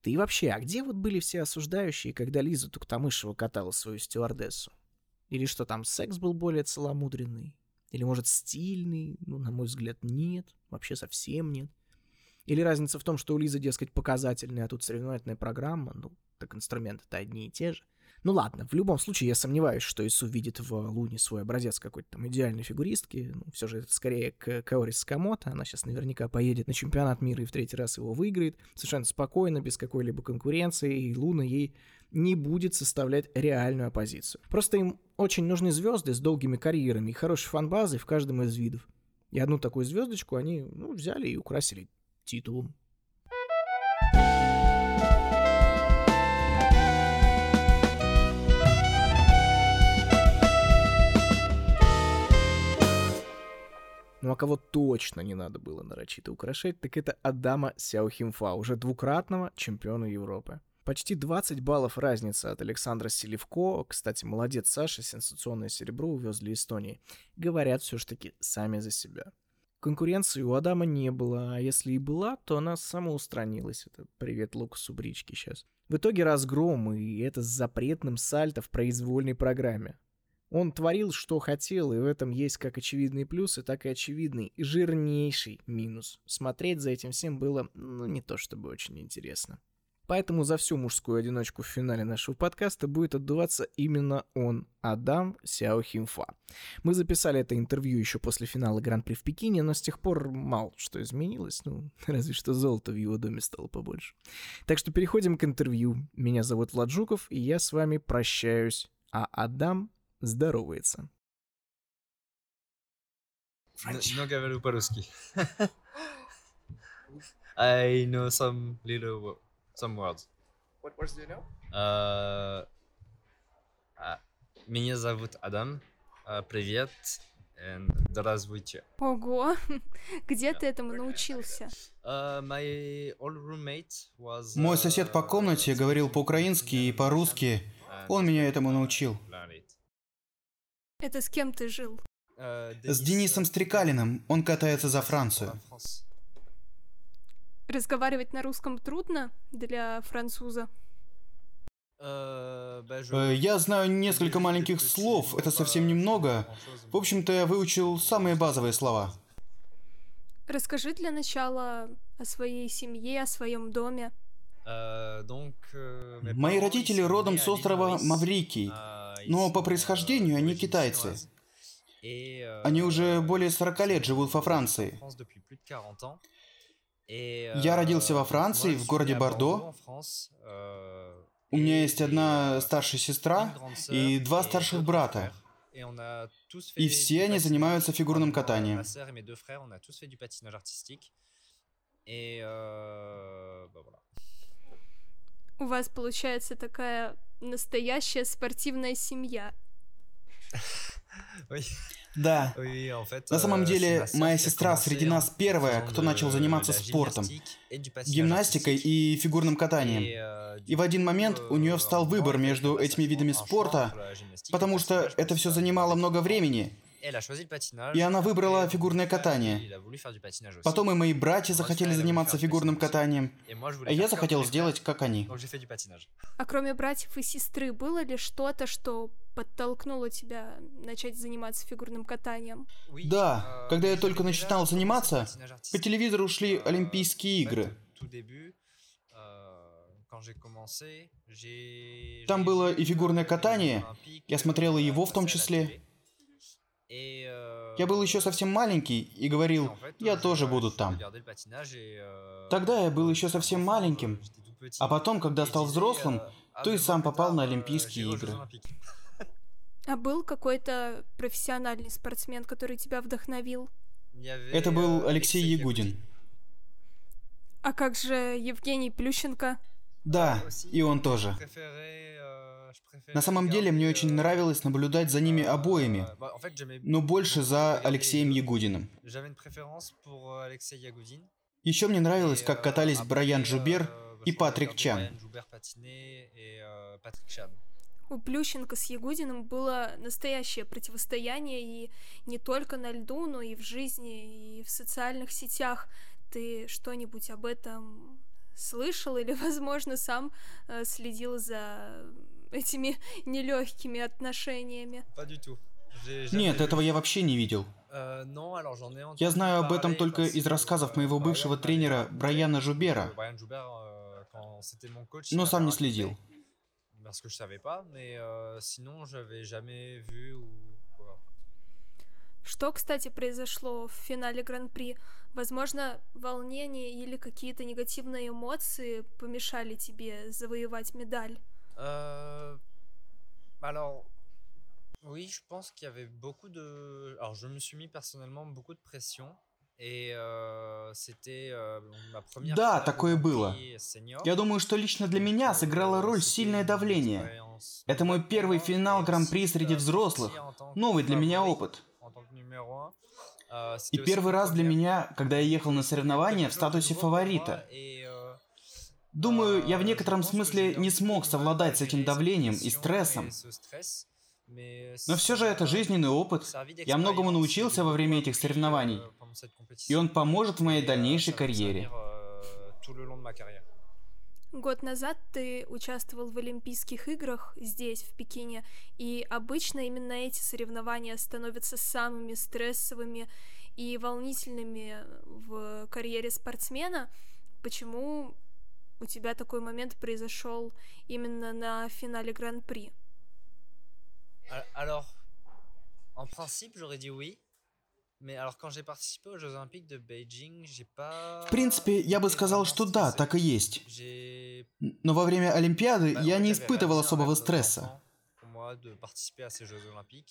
Speaker 1: Да и вообще, а где вот были все осуждающие, когда Лиза Туктамышева катала свою стюардессу? Или что там, секс был более целомудренный? Или, может, стильный? Ну, на мой взгляд, нет. Вообще совсем нет. Или разница в том, что у Лизы, дескать, показательная, а тут соревновательная программа? Ну, так инструменты-то одни и те же. Ну ладно, в любом случае я сомневаюсь, что Ису видит в Луне свой образец какой-то там идеальной фигуристки. Ну, все же это скорее к Каори Скамото. Она сейчас наверняка поедет на чемпионат мира и в третий раз его выиграет. Совершенно спокойно, без какой-либо конкуренции. И Луна ей не будет составлять реальную оппозицию. Просто им очень нужны звезды с долгими карьерами и хорошей фанбазой в каждом из видов. И одну такую звездочку они ну, взяли и украсили титулом. Ну а кого точно не надо было нарочито украшать, так это Адама Сяохимфа, уже двукратного чемпиона Европы. Почти 20 баллов разница от Александра Селевко. Кстати, молодец Саша, сенсационное серебро увез для Эстонии. Говорят все ж таки сами за себя. Конкуренции у Адама не было, а если и была, то она самоустранилась. Это привет Лукасу Брички сейчас. В итоге разгром, и это с запретным сальто в произвольной программе. Он творил, что хотел, и в этом есть как очевидные плюсы, так и очевидный и жирнейший минус. Смотреть за этим всем было, ну, не то чтобы очень интересно. Поэтому за всю мужскую одиночку в финале нашего подкаста будет отдуваться именно он, Адам Сяо Химфа. Мы записали это интервью еще после финала Гран-при в Пекине, но с тех пор мало что изменилось, ну, <laughs> разве что золото в его доме стало побольше. Так что переходим к интервью. Меня зовут Влад Жуков, и я с вами прощаюсь, а Адам здоровается.
Speaker 4: Но говорю по-русски. <laughs> I know some little some words.
Speaker 5: What words do you know?
Speaker 4: Uh, а, меня зовут Адам. Uh, привет. And здравствуйте.
Speaker 6: Ого, <laughs> где ты этому научился?
Speaker 4: Uh, my old roommate was,
Speaker 5: Мой сосед по
Speaker 4: uh,
Speaker 5: комнате говорил по-украински и по-русски. Он меня этому научил.
Speaker 6: Это с кем ты жил?
Speaker 5: С Денисом Стрекалиным. Он катается за Францию.
Speaker 6: Разговаривать на русском трудно для француза?
Speaker 5: Э, Я знаю несколько маленьких слов, это совсем немного. В общем-то, я выучил самые базовые слова.
Speaker 6: Расскажи для начала о своей семье, о своем доме.
Speaker 4: Uh, mes
Speaker 5: Мои родители родом с острова. Маврикий, но по происхождению
Speaker 4: euh,
Speaker 5: они китайцы.
Speaker 4: euh,
Speaker 5: Они уже более
Speaker 4: ils
Speaker 5: 40 лет живут во Франции.
Speaker 4: France depuis plus de 40 ans. Et,
Speaker 5: Я
Speaker 4: euh,
Speaker 5: родился во Франции, в городе Бордо.
Speaker 4: Euh,
Speaker 5: У меня есть одна
Speaker 4: euh,
Speaker 5: старшая сестра и два старших брата. И все они занимаются фигурным катанием.
Speaker 4: Euh.
Speaker 6: У вас получается такая настоящая спортивная семья.
Speaker 5: Да. На самом деле, моя сестра среди нас первая, кто начал заниматься
Speaker 4: la
Speaker 5: спортом, гимнастикой и фигурным катанием.
Speaker 4: Du
Speaker 5: И в один момент у нее встал выбор между
Speaker 4: ça
Speaker 5: этими видами спорта, потому что это все занимало много времени. И она выбрала фигурное катание. Потом и мои братья захотели заниматься фигурным катанием, а я захотел сделать, как они.
Speaker 6: А кроме братьев и сестры, было ли что-то, что подтолкнуло тебя начать заниматься фигурным катанием?
Speaker 5: Да,
Speaker 4: euh,
Speaker 5: когда я только начинал заниматься, по телевизору шли
Speaker 4: Euh,
Speaker 5: Олимпийские игры.
Speaker 4: euh,
Speaker 5: Там было и фигурное катание, я смотрел и
Speaker 4: euh,
Speaker 5: его в том числе.
Speaker 4: Euh,
Speaker 5: Я был еще совсем маленький и говорил, я тоже буду там.
Speaker 4: euh,
Speaker 5: Тогда я был еще совсем маленьким, а потом, когда стал взрослым,
Speaker 4: ah,
Speaker 5: то и сам попал на Олимпийские игры.
Speaker 6: А был какой-то профессиональный спортсмен, который тебя вдохновил?
Speaker 5: Это был Алексей Ягудин.
Speaker 6: А как же Евгений Плющенко?
Speaker 5: Да, и он тоже. На самом деле, мне очень нравилось наблюдать за ними обоими, но больше за Алексеем. Ягудиным. Еще мне нравилось, как катались Брайан Жубер
Speaker 4: bah,
Speaker 5: и Патрик Чан.
Speaker 6: У Плющенко с Ягудиным было настоящее противостояние и не только на льду, но и в жизни, и в социальных сетях. Ты что-нибудь об этом слышал или, возможно, сам э, следил за этими нелегкими отношениями?
Speaker 5: Нет, этого я вообще не видел.
Speaker 4: Euh,
Speaker 5: Я знаю об этом только из рассказов
Speaker 4: euh,
Speaker 5: моего бывшего тренера Брайана Жубера,
Speaker 4: euh,
Speaker 5: но сам не следил.
Speaker 4: parce que je savais pas, mais euh, sinon j'avais jamais vu ou.
Speaker 6: Что, кстати, произошло в финале Гран-при? Возможно, волнение или какие-то негативные эмоции помешали тебе завоевать медаль?
Speaker 4: Euh, alors, oui, je pense qu'il y avait beaucoup de. Alors, je me suis mis personnellement beaucoup de pression. Et euh, c'était euh, ma première
Speaker 5: Да, такое было.
Speaker 4: Senior.
Speaker 5: Я думаю, что лично для меня сыграла роль сильное давление. Это мой первый финал Гран-при среди взрослых. Новый для меня опыт. И первый раз для меня, когда я ехал на соревнования в статусе фаворита. Думаю, я в некотором смысле не смог совладать с этим давлением и стрессом. Но все же это жизненный опыт. Я многому научился во время этих соревнований. И он поможет в моей дальнейшей карьере.
Speaker 6: Год назад ты участвовал в Олимпийских играх здесь, в Пекине, и обычно именно эти соревнования становятся самыми стрессовыми и волнительными в карьере спортсмена. Почему у тебя такой момент произошел именно на финале Гран-при?
Speaker 4: Al- Alors, en principe, j'aurais dit oui. Mais alors, quand j'ai participé aux Jeux Olympiques de Beijing, j'ai pas.
Speaker 5: В принципе, я бы сказал, что да, так и есть. Но во время Олимпиады я не испытывал особого стресса.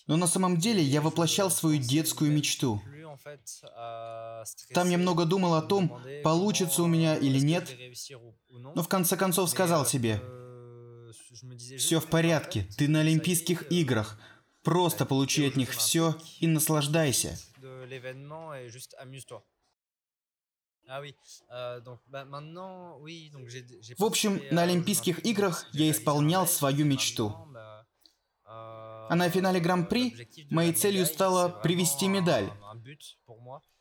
Speaker 5: Но на самом деле я воплощал свою детскую мечту. Там я много думал о том, получится у меня
Speaker 4: euh,
Speaker 5: или нет. Но в конце концов сказал
Speaker 4: euh,
Speaker 5: себе,
Speaker 4: euh,
Speaker 5: все в порядке, ты на Олимпийских
Speaker 4: euh,
Speaker 5: играх. Просто получи от них все и наслаждайся.
Speaker 4: De l'événement et juste amuse-toi. Ah oui, euh, donc bah, maintenant, oui, donc j'ai j'ai
Speaker 5: В общем, на Олимпийских играх я исполнял свою мечту.
Speaker 4: euh,
Speaker 5: А на финале
Speaker 4: euh,
Speaker 5: Гран-при моей целью стало привести медаль.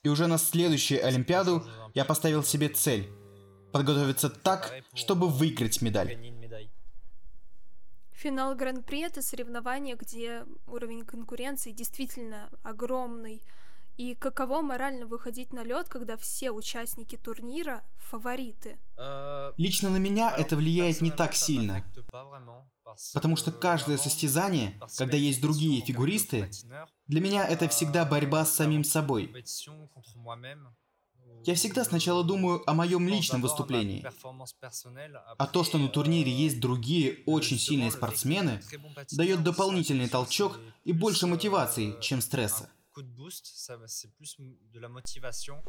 Speaker 5: И уже на следующую Олимпиаду я поставил себе
Speaker 4: euh,
Speaker 5: цель
Speaker 4: euh,
Speaker 5: подготовиться так, чтобы
Speaker 4: euh,
Speaker 5: выиграть медаль.
Speaker 6: Финал Гран-при — это соревнование, где уровень конкуренции действительно огромный. И каково морально выходить на лед, когда все участники турнира — фавориты?
Speaker 4: Euh,
Speaker 5: Лично на меня
Speaker 4: alors,
Speaker 5: это влияет не так сильно, потому что каждое состязание, когда есть другие фигуристы, для меня это всегда борьба с самим собой. Я всегда сначала думаю о моем личном выступлении, а то, что на турнире
Speaker 4: euh,
Speaker 5: есть другие очень сильные спортсмены, дает дополнительный толчок и больше
Speaker 4: euh,
Speaker 5: мотивации, чем стресса.
Speaker 4: Coup de boost, ça, c'est plus de la motivation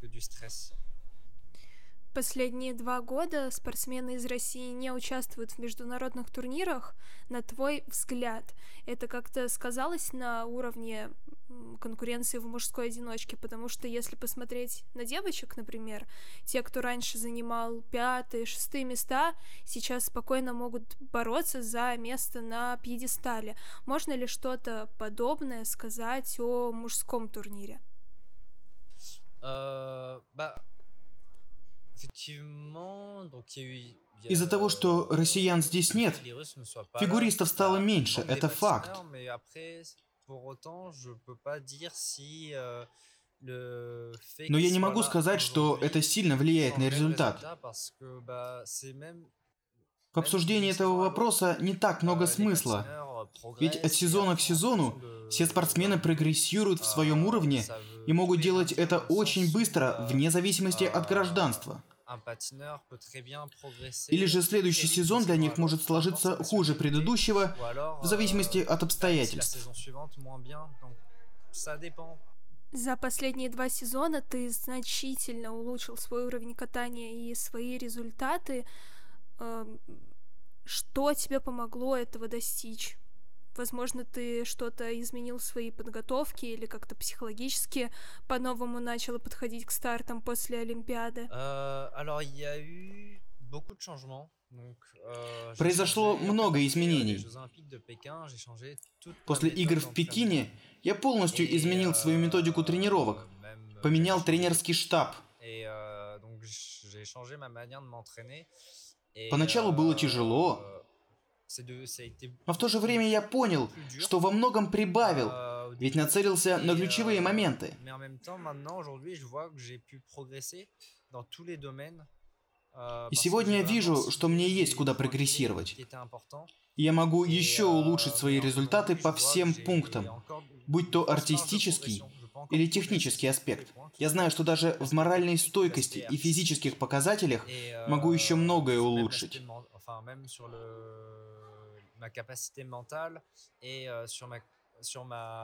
Speaker 4: que du stress.
Speaker 6: Последние два года спортсмены из России не участвуют в международных турнирах. На твой взгляд, это как-то сказалось на уровне конкуренции в мужской одиночке? Потому что если посмотреть на девочек, например, те, кто раньше занимал пятые, шестые места, сейчас спокойно могут бороться за место на пьедестале. Можно ли что-то подобное сказать о мужском турнире?
Speaker 4: Euh, bah,
Speaker 5: Из-за того, что россиян здесь нет, фигуристов стало меньше, это факт.
Speaker 4: euh, fait
Speaker 5: Но я не могу сказать, что это сильно влияет на результат. В обсуждении этого вопроса не так много смысла, ведь от сезона к сезону все спортсмены прогрессируют в своем уровне и могут делать это очень быстро, вне зависимости от гражданства. Или же следующий сезон для них может сложиться хуже предыдущего, в зависимости от обстоятельств.
Speaker 6: За последние два сезона ты значительно улучшил свой уровень катания и свои результаты. Эм, Что тебе помогло этого достичь? Возможно, ты что-то изменил в своей подготовке или как-то психологически по-новому начал подходить к стартам после Олимпиады?
Speaker 4: Alors, il y a eu beaucoup de changements. Donc, euh, j'ai
Speaker 5: Произошло много изменений. После игр в. Пекине я полностью изменил свою методику
Speaker 4: euh,
Speaker 5: тренировок,
Speaker 4: euh,
Speaker 5: поменял тренерский штаб.
Speaker 4: Euh,
Speaker 5: Поначалу было
Speaker 4: euh,
Speaker 5: тяжело. Но в то же время я понял, что во многом прибавил,
Speaker 4: Euh, au
Speaker 5: ведь нацелился на ключевые
Speaker 4: euh,
Speaker 5: моменты.
Speaker 4: Domaines
Speaker 5: И сегодня я вижу, что мне есть куда прогрессировать. И я могу еще улучшить свои результаты по всем пунктам, будь то артистический или технический аспект. Я знаю, что даже в моральной стойкости и физических показателях могу еще многое улучшить.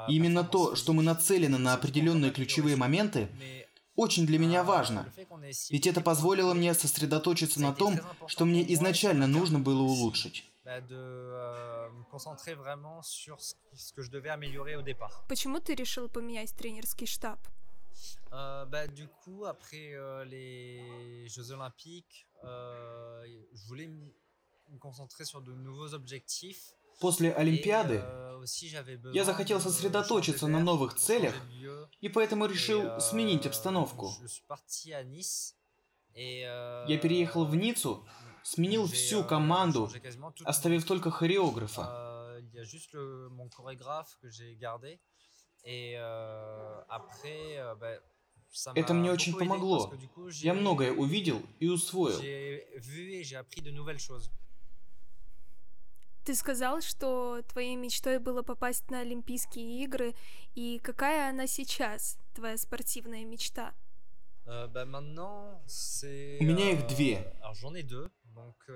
Speaker 5: Именно то, что мы нацелены на определенные ключевые моменты, очень для меня важно. Ведь это позволило мне сосредоточиться на том, что мне изначально нужно было улучшить.
Speaker 6: Почему ты решил поменять тренерский штаб?
Speaker 4: Euh, bah, du coup, après euh, les Jeux Olympiques, euh, je voulais me concentrer sur de nouveaux objectifs.
Speaker 5: После Олимпиады я захотел сосредоточиться на новых целях, и поэтому решил сменить обстановку. Я переехал в Ниццу, сменил всю команду, оставив только хореографа. Это мне очень помогло. Я многое увидел и усвоил.
Speaker 6: Ты сказал, что твоей мечтой было попасть на Олимпийские игры, и какая она сейчас, твоя спортивная мечта?
Speaker 5: У меня их две.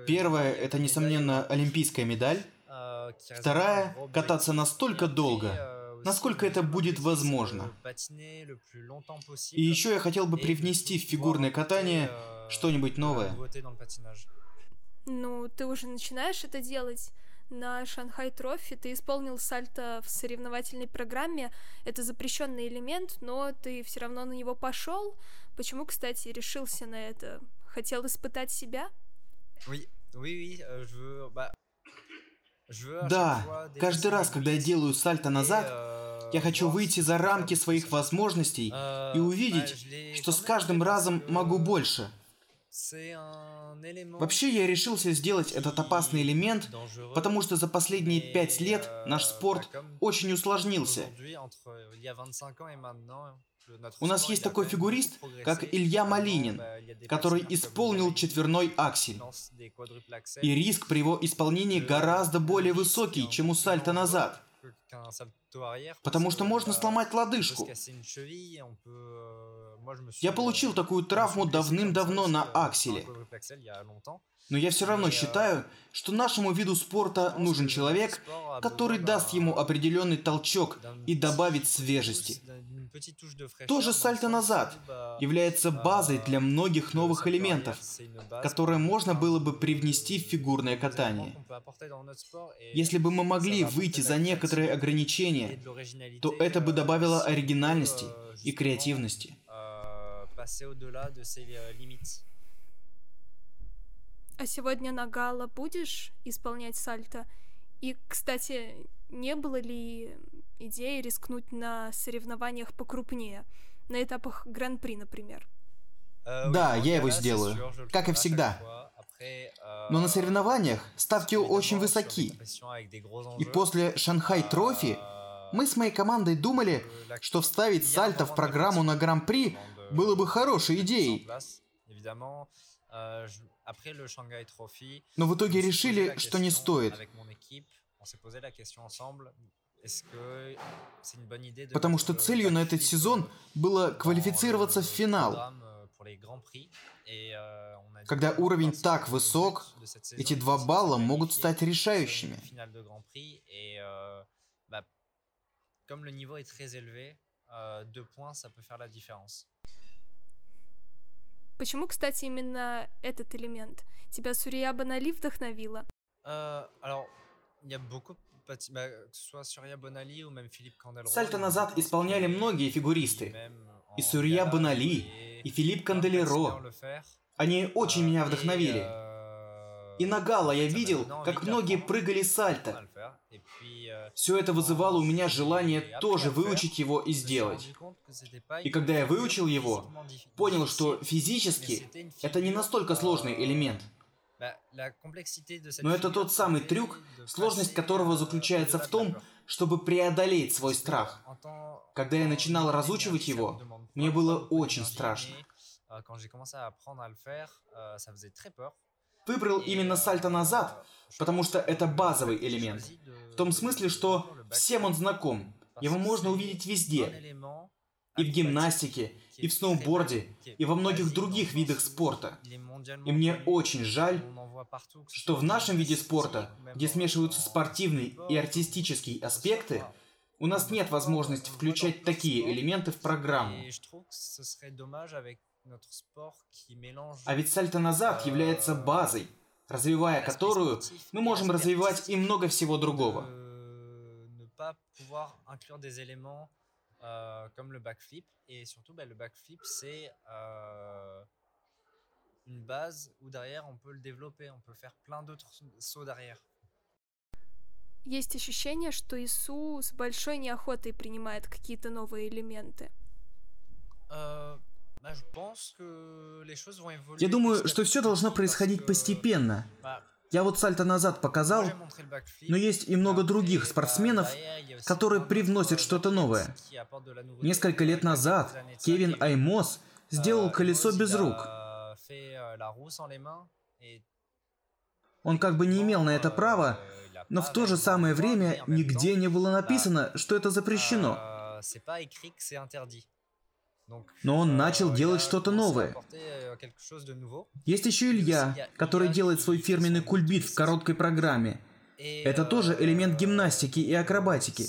Speaker 5: Первая — это, несомненно, олимпийская медаль. Вторая — кататься настолько долго, насколько это будет возможно. И еще я хотел бы привнести в фигурное катание что-нибудь новое.
Speaker 6: Ну, ты уже начинаешь это делать на Шанхай Трофи ты исполнил сальто в соревновательной программе. Это запрещенный элемент, но ты все равно на него пошел. Почему, кстати, решился на это? Хотел испытать себя?
Speaker 5: Euh, да, каждый раз, когда я делаю сальто назад, euh, я хочу выйти за рамки своих возможностей euh, и увидеть, что с каждым разом могу больше. Вообще я решился сделать этот опасный элемент, потому что за последние пять лет наш спорт очень усложнился. У нас есть такой фигурист, как Илья Малинин, который исполнил четверной аксель. И риск при его исполнении гораздо более высокий, чем у сальта назад. Потому что можно сломать лодыжку. Я получил такую травму давным-давно на акселе. Но я все равно считаю, что нашему виду спорта нужен человек, который даст ему определенный толчок и добавит свежести. Тоже сальто назад является базой для многих новых элементов, которые можно было бы привнести в фигурное катание. Если бы мы могли выйти за некоторые ограничения, то это бы добавило оригинальности и креативности.
Speaker 6: А сегодня на гала будешь исполнять сальто? И, кстати, не было ли идеи рискнуть на соревнованиях покрупнее, на этапах Гран-при, например?
Speaker 5: Э, да, я его сделаю, как и всегда. Э, Но на соревнованиях ставки очень высоки. И после Шанхай Трофи мы с моей командой думали, что вставить сальто в программу на Гран-при было бы хорошей идеей. Но в итоге решили, что не стоит. Потому что целью на этот сезон было квалифицироваться в финал. Когда уровень так высок, эти два балла могут стать решающими. Euh, deux points, ça peut faire la différence.
Speaker 6: Почему, кстати, именно этот элемент? Тебя Сурия Банали вдохновила?
Speaker 4: Euh, alors, il y a beaucoup
Speaker 5: Сальто назад исполняли многие фигуристы. И Сурья Банали, и Филипп Канделеро. Они очень меня вдохновили. И на Гала я видел, как многие прыгали сальто. Все это вызывало у меня желание тоже выучить его и сделать. И когда я выучил его, понял, что физически это не настолько сложный элемент. Но это тот самый трюк, сложность которого заключается в том, чтобы преодолеть свой страх. Когда я начинал разучивать его, мне было очень страшно. Выбрал именно сальто назад, потому что это базовый элемент. В том смысле, что всем он знаком. Его можно увидеть везде. И в гимнастике, и в сноуборде, и во многих других видах спорта. И мне очень жаль, что в нашем виде спорта, где смешиваются спортивные и артистические аспекты, у нас нет возможности включать такие элементы в программу. А ведь сальто назад является базой, развивая которую мы можем развивать и много всего другого.
Speaker 4: Euh, comme le backflip. Et surtout, le backflip, c'est euh, une base où derrière, on peut le développer, on peut faire plein d'autres sauts derrière.
Speaker 6: Есть ощущение, что Ису с большой неохотой принимает какие-то новые элементы.
Speaker 5: Э, Я думаю, что все должно происходить постепенно. Я вот сальто назад показал, но есть и много других спортсменов, которые привносят что-то новое. Несколько лет назад Кевин Аймос сделал колесо без рук. Он как бы не имел на это права, но в то же самое время нигде не было написано, что это запрещено. Но он начал делать что-то новое. Есть еще Илья, который делает свой фирменный кульбит в короткой программе. Это тоже элемент гимнастики и акробатики.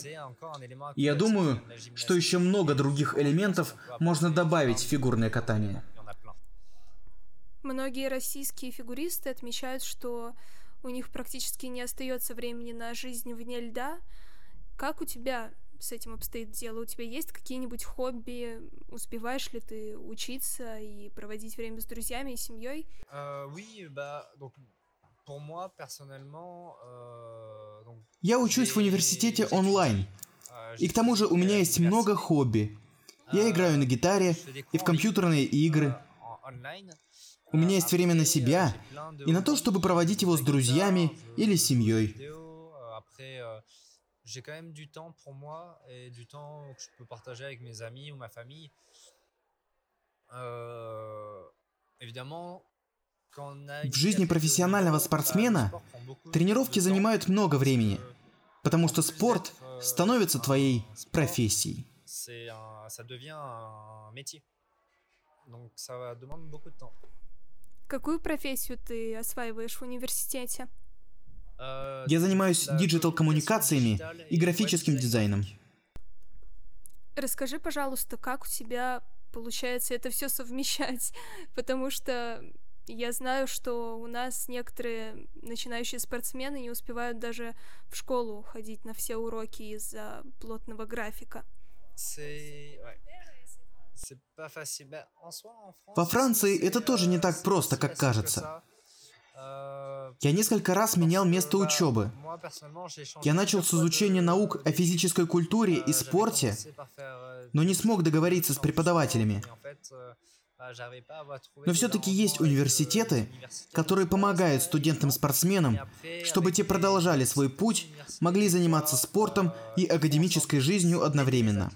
Speaker 5: И я думаю, что еще много других элементов можно добавить в фигурное катание.
Speaker 6: Многие российские фигуристы отмечают, что у них практически не остается времени на жизнь вне льда. Как у тебя с этим обстоит дело? У тебя есть какие-нибудь хобби? Успеваешь ли ты учиться и проводить время с друзьями и семьей?
Speaker 4: Oui, bah, donc, moi,
Speaker 5: euh, donc, Я учусь в университете онлайн. Euh, и к тому же у меня есть много хобби. Я играю на гитаре и в компьютерные игры. У меня есть время на себя и на то, чтобы проводить его с друзьями или семьей
Speaker 4: j'ai quand même du temps pour moi et du temps que je peux partager avec mes amis ou ma famille. Euh, évidemment,
Speaker 5: в жизни профессионального спортсмена тренировки занимают много времени, потому что спорт euh, становится твоей профессией.
Speaker 6: Какую профессию ты осваиваешь в университете?
Speaker 5: Я занимаюсь диджитал-коммуникациями и графическим дизайном.
Speaker 6: Расскажи, пожалуйста, как у тебя получается это все совмещать, потому что я знаю, что у нас некоторые начинающие спортсмены не успевают даже в школу ходить на все уроки из-за плотного графика.
Speaker 5: Во Франции это тоже не так просто, как кажется. Я несколько раз менял место учебы. Я начал с изучения наук о физической культуре и спорте, но не смог договориться с преподавателями. Но все-таки есть университеты, которые помогают студентам-спортсменам, чтобы те продолжали свой путь, могли заниматься спортом и академической жизнью одновременно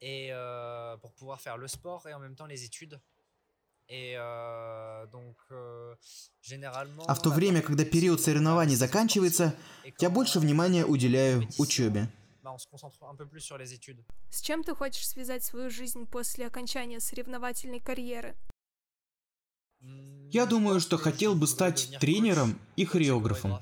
Speaker 4: et euh, pour pouvoir faire le sport et en même temps les études. Et, euh, donc, euh, généralement,
Speaker 5: а в то время, когда период соревнований заканчивается, я больше внимания уделяю учебе.
Speaker 6: С чем ты хочешь связать свою жизнь после окончания соревновательной карьеры?
Speaker 5: Я думаю, что хотел бы стать тренером и хореографом.